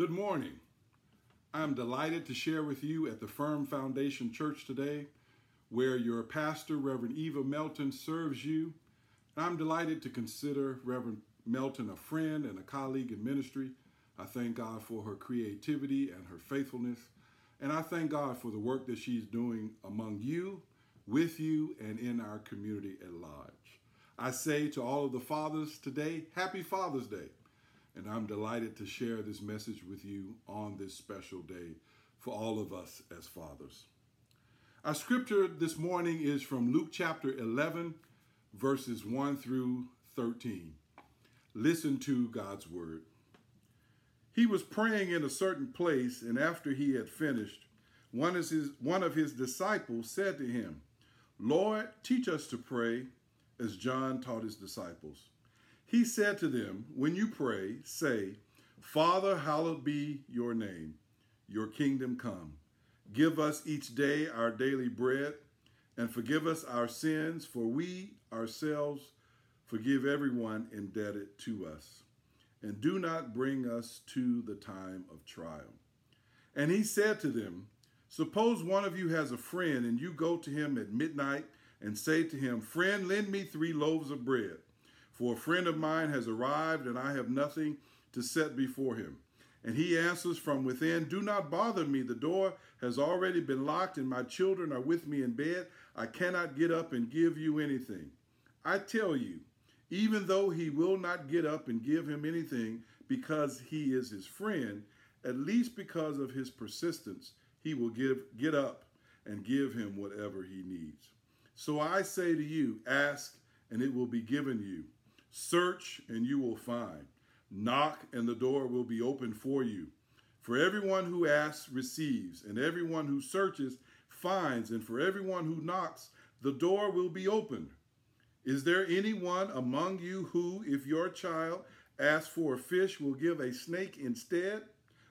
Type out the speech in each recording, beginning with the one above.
Good morning. I'm delighted to share with you at the Firm Foundation Church today, where your pastor, Reverend Eva Melton, serves you. I'm delighted to consider Reverend Melton a friend and a colleague in ministry. I thank God for her creativity and her faithfulness. And I thank God for the work that she's doing among you, with you, and in our community at large. I say to all of the fathers today, Happy Father's Day and I'm delighted to share this message with you on this special day for all of us as fathers. Our scripture this morning is from Luke chapter 11, verses 1 through 13. Listen to God's word. He was praying in a certain place, and after he had finished, one of his, one of his disciples said to him, Lord, teach us to pray as John taught his disciples. He said to them, When you pray, say, Father, hallowed be your name, your kingdom come. Give us each day our daily bread, and forgive us our sins, for we ourselves forgive everyone indebted to us. And do not bring us to the time of trial. And he said to them, Suppose one of you has a friend, and you go to him at midnight and say to him, Friend, lend me three loaves of bread for a friend of mine has arrived, and I have nothing to set before him. And he answers from within, Do not bother me. The door has already been locked, and my children are with me in bed. I cannot get up and give you anything. I tell you, even though he will not get up and give him anything because he is his friend, at least because of his persistence, he will give, get up and give him whatever he needs. So I say to you, ask, and it will be given you. Search and you will find. Knock and the door will be open for you. For everyone who asks receives, and everyone who searches finds, and for everyone who knocks, the door will be opened. Is there anyone among you who, if your child asks for a fish, will give a snake instead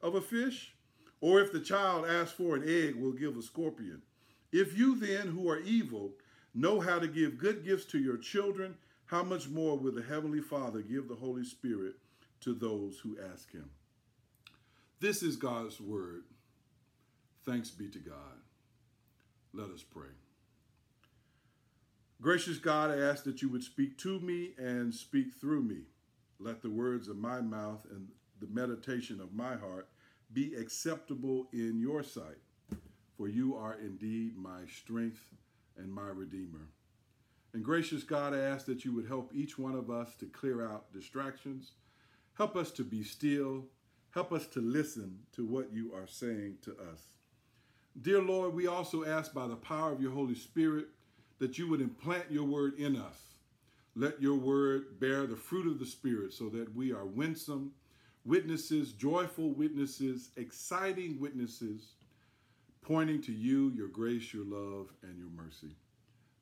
of a fish? Or if the child asks for an egg, will give a scorpion? If you then, who are evil, know how to give good gifts to your children, how much more will the Heavenly Father give the Holy Spirit to those who ask Him? This is God's Word. Thanks be to God. Let us pray. Gracious God, I ask that you would speak to me and speak through me. Let the words of my mouth and the meditation of my heart be acceptable in your sight, for you are indeed my strength and my Redeemer. And gracious God, I ask that you would help each one of us to clear out distractions. Help us to be still. Help us to listen to what you are saying to us. Dear Lord, we also ask by the power of your Holy Spirit that you would implant your word in us. Let your word bear the fruit of the Spirit so that we are winsome witnesses, joyful witnesses, exciting witnesses, pointing to you, your grace, your love, and your mercy.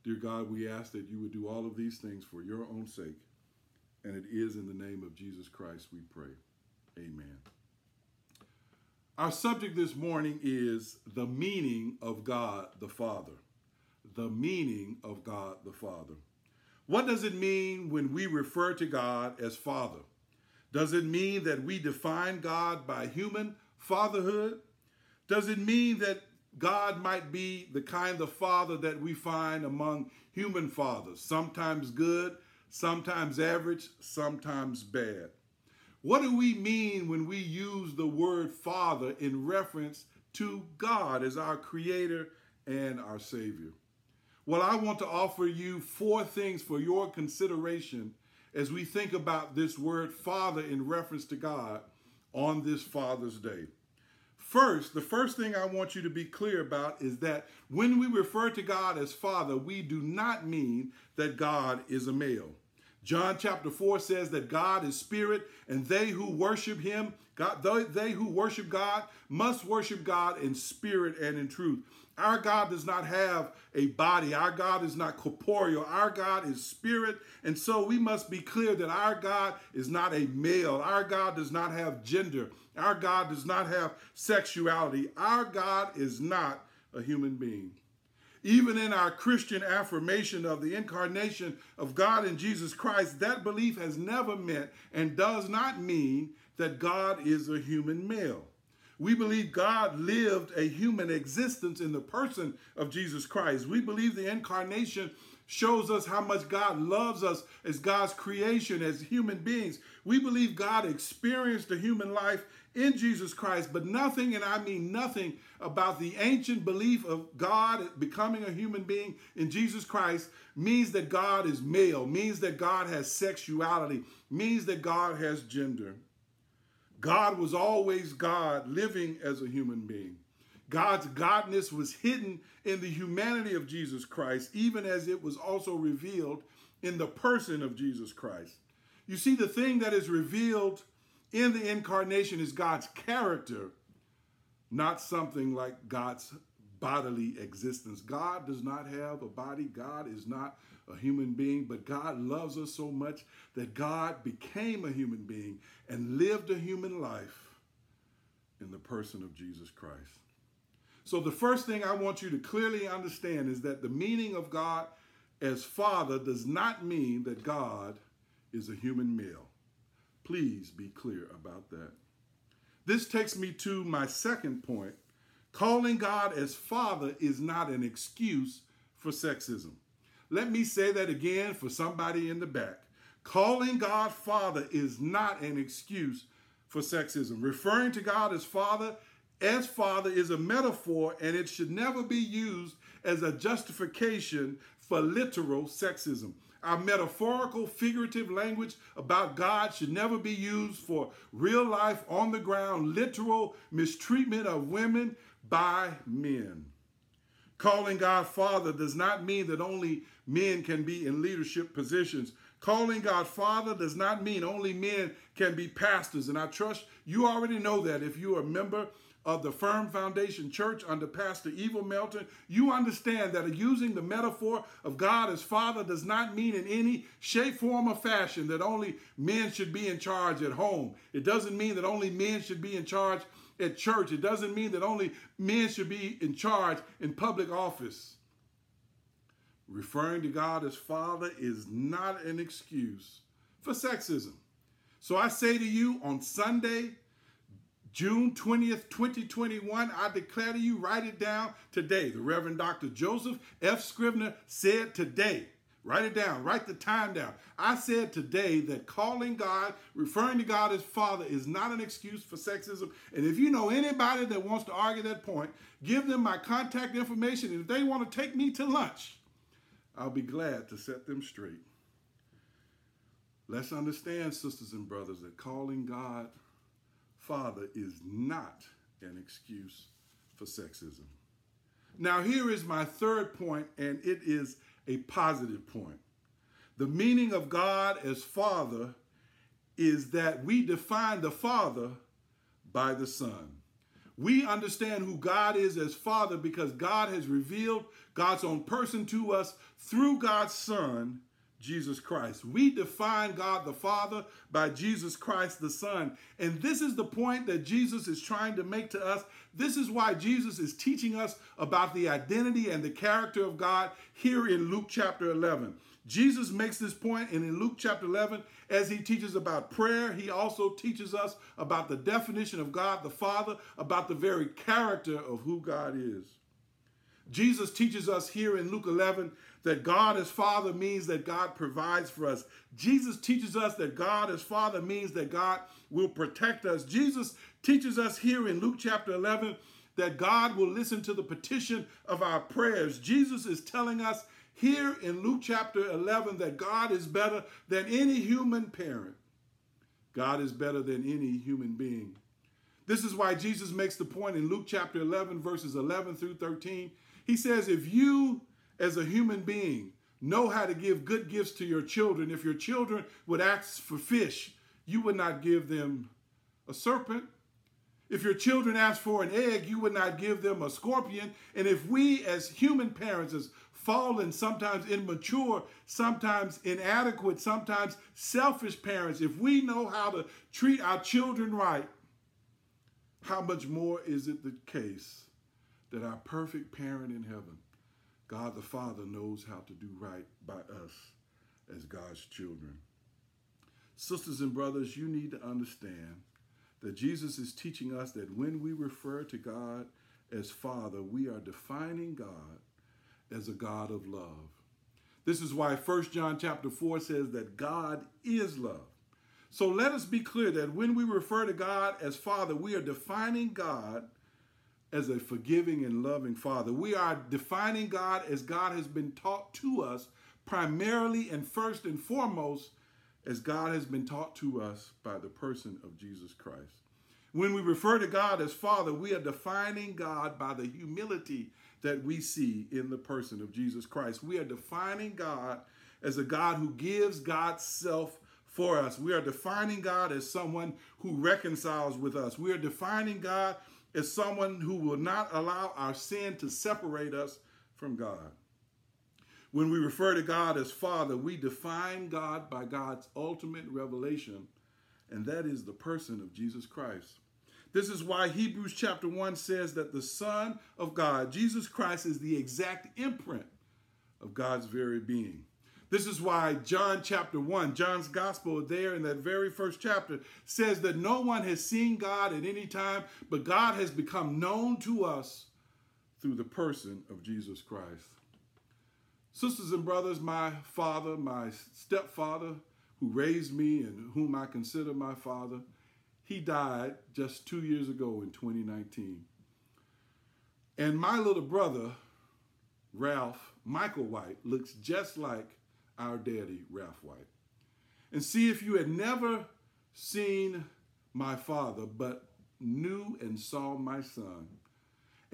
Dear God, we ask that you would do all of these things for your own sake. And it is in the name of Jesus Christ we pray. Amen. Our subject this morning is the meaning of God the Father. The meaning of God the Father. What does it mean when we refer to God as Father? Does it mean that we define God by human fatherhood? Does it mean that God might be the kind of father that we find among human fathers, sometimes good, sometimes average, sometimes bad. What do we mean when we use the word father in reference to God as our creator and our savior? Well, I want to offer you four things for your consideration as we think about this word father in reference to God on this Father's Day. First, the first thing I want you to be clear about is that when we refer to God as Father, we do not mean that God is a male. John chapter 4 says that God is spirit, and they who worship him, God, they who worship God must worship God in spirit and in truth. Our God does not have a body. Our God is not corporeal. Our God is spirit. And so we must be clear that our God is not a male. Our God does not have gender. Our God does not have sexuality. Our God is not a human being. Even in our Christian affirmation of the incarnation of God in Jesus Christ, that belief has never meant and does not mean that God is a human male. We believe God lived a human existence in the person of Jesus Christ. We believe the incarnation shows us how much God loves us as God's creation, as human beings. We believe God experienced a human life in Jesus Christ, but nothing, and I mean nothing, about the ancient belief of God becoming a human being in Jesus Christ means that God is male, means that God has sexuality, means that God has gender. God was always God living as a human being. God's godness was hidden in the humanity of Jesus Christ, even as it was also revealed in the person of Jesus Christ. You see, the thing that is revealed in the incarnation is God's character, not something like God's bodily existence. God does not have a body, God is not a human being, but God loves us so much that God became a human being and lived a human life in the person of Jesus Christ. So, the first thing I want you to clearly understand is that the meaning of God as Father does not mean that God is a human male. Please be clear about that. This takes me to my second point. Calling God as Father is not an excuse for sexism. Let me say that again for somebody in the back. Calling God Father is not an excuse for sexism. Referring to God as Father as father is a metaphor and it should never be used as a justification for literal sexism. Our metaphorical, figurative language about God should never be used for real life, on the ground, literal mistreatment of women by men. Calling God Father does not mean that only men can be in leadership positions. Calling God Father does not mean only men can be pastors. And I trust you already know that if you're a member of the Firm Foundation Church under Pastor Eva Melton, you understand that using the metaphor of God as Father does not mean in any shape, form, or fashion that only men should be in charge at home. It doesn't mean that only men should be in charge at church. It doesn't mean that only men should be in charge in public office. Referring to God as Father is not an excuse for sexism. So I say to you on Sunday, June 20th, 2021, I declare to you, write it down today. The Reverend Dr. Joseph F. Scrivener said today, write it down, write the time down. I said today that calling God, referring to God as Father, is not an excuse for sexism. And if you know anybody that wants to argue that point, give them my contact information. And if they want to take me to lunch, I'll be glad to set them straight. Let's understand, sisters and brothers, that calling God father is not an excuse for sexism. Now, here is my third point, and it is a positive point. The meaning of God as Father is that we define the Father by the Son. We understand who God is as Father because God has revealed God's own person to us through God's Son, Jesus Christ. We define God the Father by Jesus Christ the Son. And this is the point that Jesus is trying to make to us. This is why Jesus is teaching us about the identity and the character of God here in Luke chapter 11. Jesus makes this point, and in Luke chapter 11, as he teaches about prayer, he also teaches us about the definition of God the Father, about the very character of who God is. Jesus teaches us here in Luke 11 that God as Father means that God provides for us. Jesus teaches us that God as Father means that God will protect us. Jesus teaches us here in Luke chapter 11 that God will listen to the petition of our prayers. Jesus is telling us here in Luke chapter 11 that God is better than any human parent. God is better than any human being. This is why Jesus makes the point in Luke chapter 11, verses 11 through 13. He says, If you as a human being know how to give good gifts to your children, if your children would ask for fish, you would not give them a serpent. If your children ask for an egg, you would not give them a scorpion. And if we, as human parents, as fallen, sometimes immature, sometimes inadequate, sometimes selfish parents, if we know how to treat our children right, how much more is it the case that our perfect parent in heaven God the Father knows how to do right by us as God's children. Sisters and brothers, you need to understand that Jesus is teaching us that when we refer to God as Father, we are defining God as a God of love. This is why 1 John chapter 4 says that God is love. So let us be clear that when we refer to God as Father, we are defining God as a forgiving and loving Father. We are defining God as God has been taught to us primarily and first and foremost as God has been taught to us by the person of Jesus Christ. When we refer to God as Father, we are defining God by the humility that we see in the person of Jesus Christ. We are defining God as a God who gives God's self for us. We are defining God as someone who reconciles with us. We are defining God as someone who will not allow our sin to separate us from God. When we refer to God as Father, we define God by God's ultimate revelation, and that is the person of Jesus Christ. This is why Hebrews chapter 1 says that the Son of God, Jesus Christ, is the exact imprint of God's very being. This is why John chapter 1, John's gospel there in that very first chapter says that no one has seen God at any time, but God has become known to us through the person of Jesus Christ. Sisters and brothers, my father, my stepfather, who raised me and whom I consider my father, he died just two years ago in 2019. And my little brother, Ralph Michael White, looks just like our daddy, Ralph White. And see, if you had never seen my father, but knew and saw my son,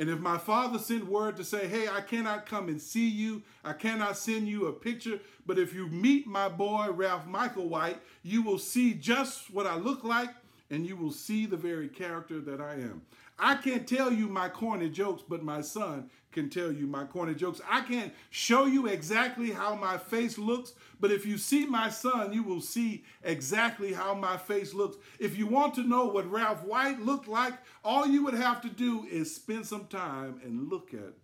and if my father sent word to say, hey, I cannot come and see you, I cannot send you a picture, but if you meet my boy, Ralph Michael White, you will see just what I look like and you will see the very character that I am. I can't tell you my corny jokes, but my son can tell you my corny jokes. I can't show you exactly how my face looks, but if you see my son, you will see exactly how my face looks. If you want to know what Ralph White looked like, all you would have to do is spend some time and look at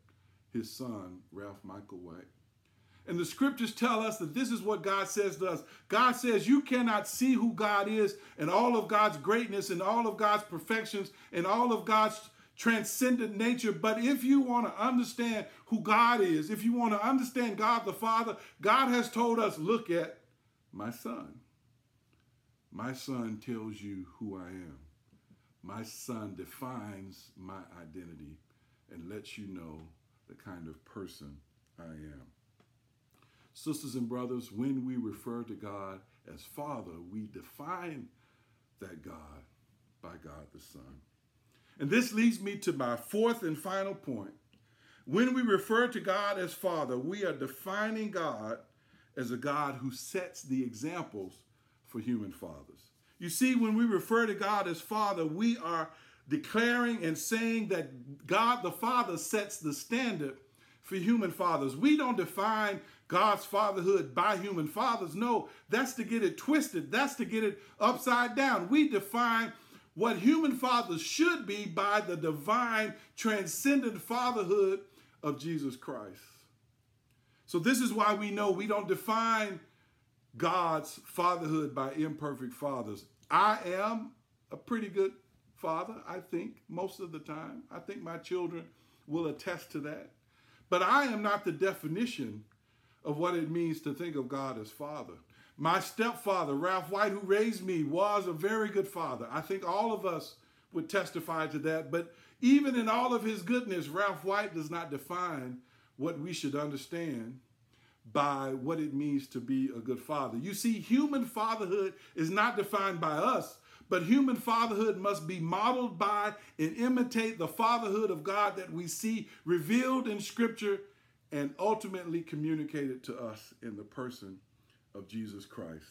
his son, Ralph Michael White. And the scriptures tell us that this is what God says to us. God says you cannot see who God is and all of God's greatness and all of God's perfections and all of God's transcendent nature. But if you want to understand who God is, if you want to understand God the Father, God has told us, look at my son. My son tells you who I am. My son defines my identity and lets you know the kind of person I am. Sisters and brothers, when we refer to God as Father, we define that God by God the Son. And this leads me to my fourth and final point. When we refer to God as Father, we are defining God as a God who sets the examples for human fathers. You see, when we refer to God as Father, we are declaring and saying that God the Father sets the standard for human fathers. We don't define God's fatherhood by human fathers. No, that's to get it twisted. That's to get it upside down. We define what human fathers should be by the divine, transcendent fatherhood of Jesus Christ. So, this is why we know we don't define God's fatherhood by imperfect fathers. I am a pretty good father, I think, most of the time. I think my children will attest to that. But I am not the definition of what it means to think of God as Father. My stepfather, Ralph White, who raised me, was a very good father. I think all of us would testify to that. But even in all of his goodness, Ralph White does not define what we should understand by what it means to be a good father. You see, human fatherhood is not defined by us, but human fatherhood must be modeled by and imitate the fatherhood of God that we see revealed in Scripture and ultimately communicated to us in the person of Jesus Christ.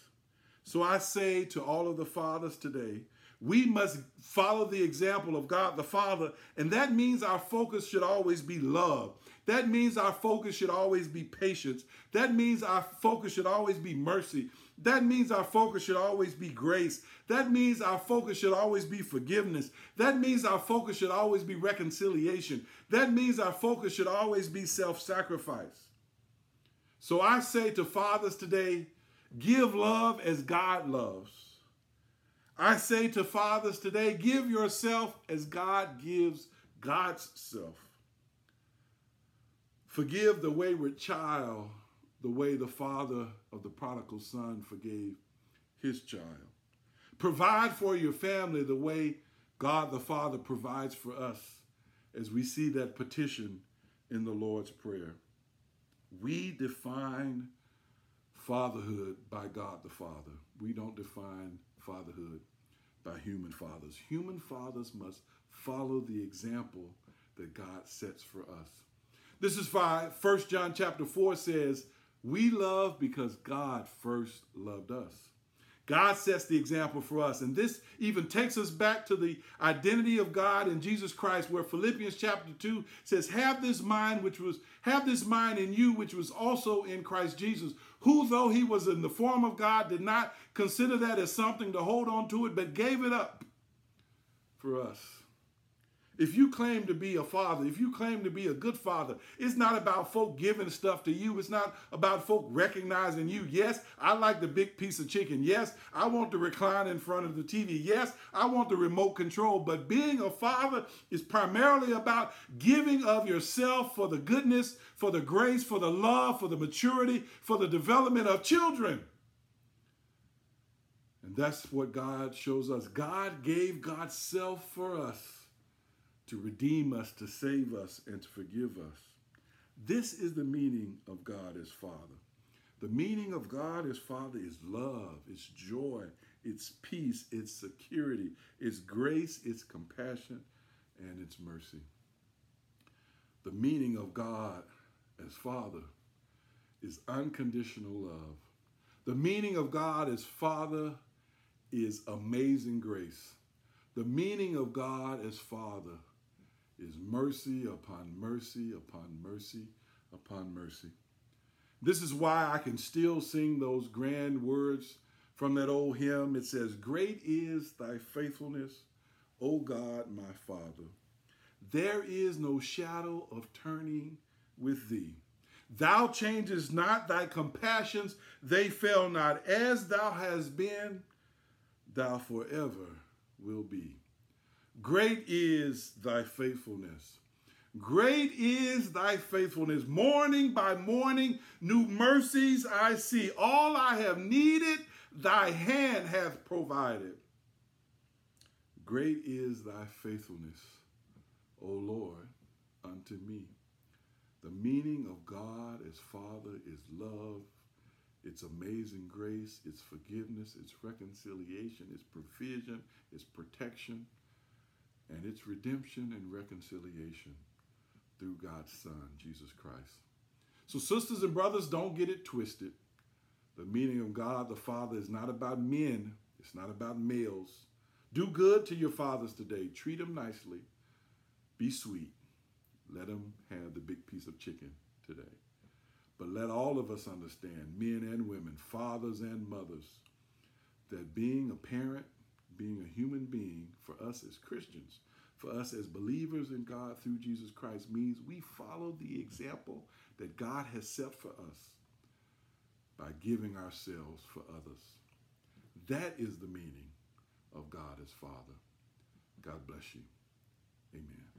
So I say to all of the fathers today, we must follow the example of God the Father, and that means our focus should always be love. That means our focus should always be patience. That means our focus should always be mercy. That means our focus should always be grace. That means our focus should always be forgiveness. That means our focus should always be reconciliation. That means our focus should always be self sacrifice. So I say to fathers today give love as God loves. I say to fathers today, give yourself as God gives God's self. Forgive the wayward child the way the father of the prodigal son forgave his child. Provide for your family the way God the Father provides for us as we see that petition in the Lord's Prayer. We define fatherhood by God the Father. We don't define fatherhood by human fathers. Human fathers must follow the example that God sets for us. This is why 1 John chapter 4 says, We love because God first loved us. God sets the example for us. And this even takes us back to the identity of God in Jesus Christ, where Philippians chapter 2 says, Have this mind which was have this mind in you, which was also in Christ Jesus, who though he was in the form of God, did not consider that as something to hold on to it, but gave it up for us. If you claim to be a father, if you claim to be a good father, it's not about folk giving stuff to you. It's not about folk recognizing you. Yes, I like the big piece of chicken. Yes, I want to recline in front of the TV. Yes, I want the remote control. But being a father is primarily about giving of yourself for the goodness, for the grace, for the love, for the maturity, for the development of children. And that's what God shows us. God gave God's self for us to redeem us, to save us, and to forgive us. This is the meaning of God as Father. The meaning of God as Father is love, it's joy, it's peace, it's security, it's grace, it's compassion, and it's mercy. The meaning of God as Father is unconditional love. The meaning of God as Father is amazing grace. The meaning of God as Father is mercy upon mercy upon mercy upon mercy. This is why I can still sing those grand words from that old hymn. It says, Great is thy faithfulness, O God, my Father. There is no shadow of turning with thee. Thou changest not thy compassions, they fail not. As thou hast been, thou forever will be. Great is thy faithfulness. Great is thy faithfulness. Morning by morning, new mercies I see. All I have needed, thy hand hath provided. Great is thy faithfulness, O Lord, unto me. The meaning of God as Father is love, it's amazing grace, it's forgiveness, it's reconciliation, it's provision, it's protection and its redemption and reconciliation through God's Son, Jesus Christ. So, sisters and brothers, don't get it twisted. The meaning of God the Father is not about men, it's not about males. Do good to your fathers today. Treat them nicely. Be sweet. Let them have the big piece of chicken today. But let all of us understand, men and women, fathers and mothers, that being a parent being a human being for us as Christians, for us as believers in God through Jesus Christ, means we follow the example that God has set for us by giving ourselves for others. That is the meaning of God as Father. God bless you. Amen.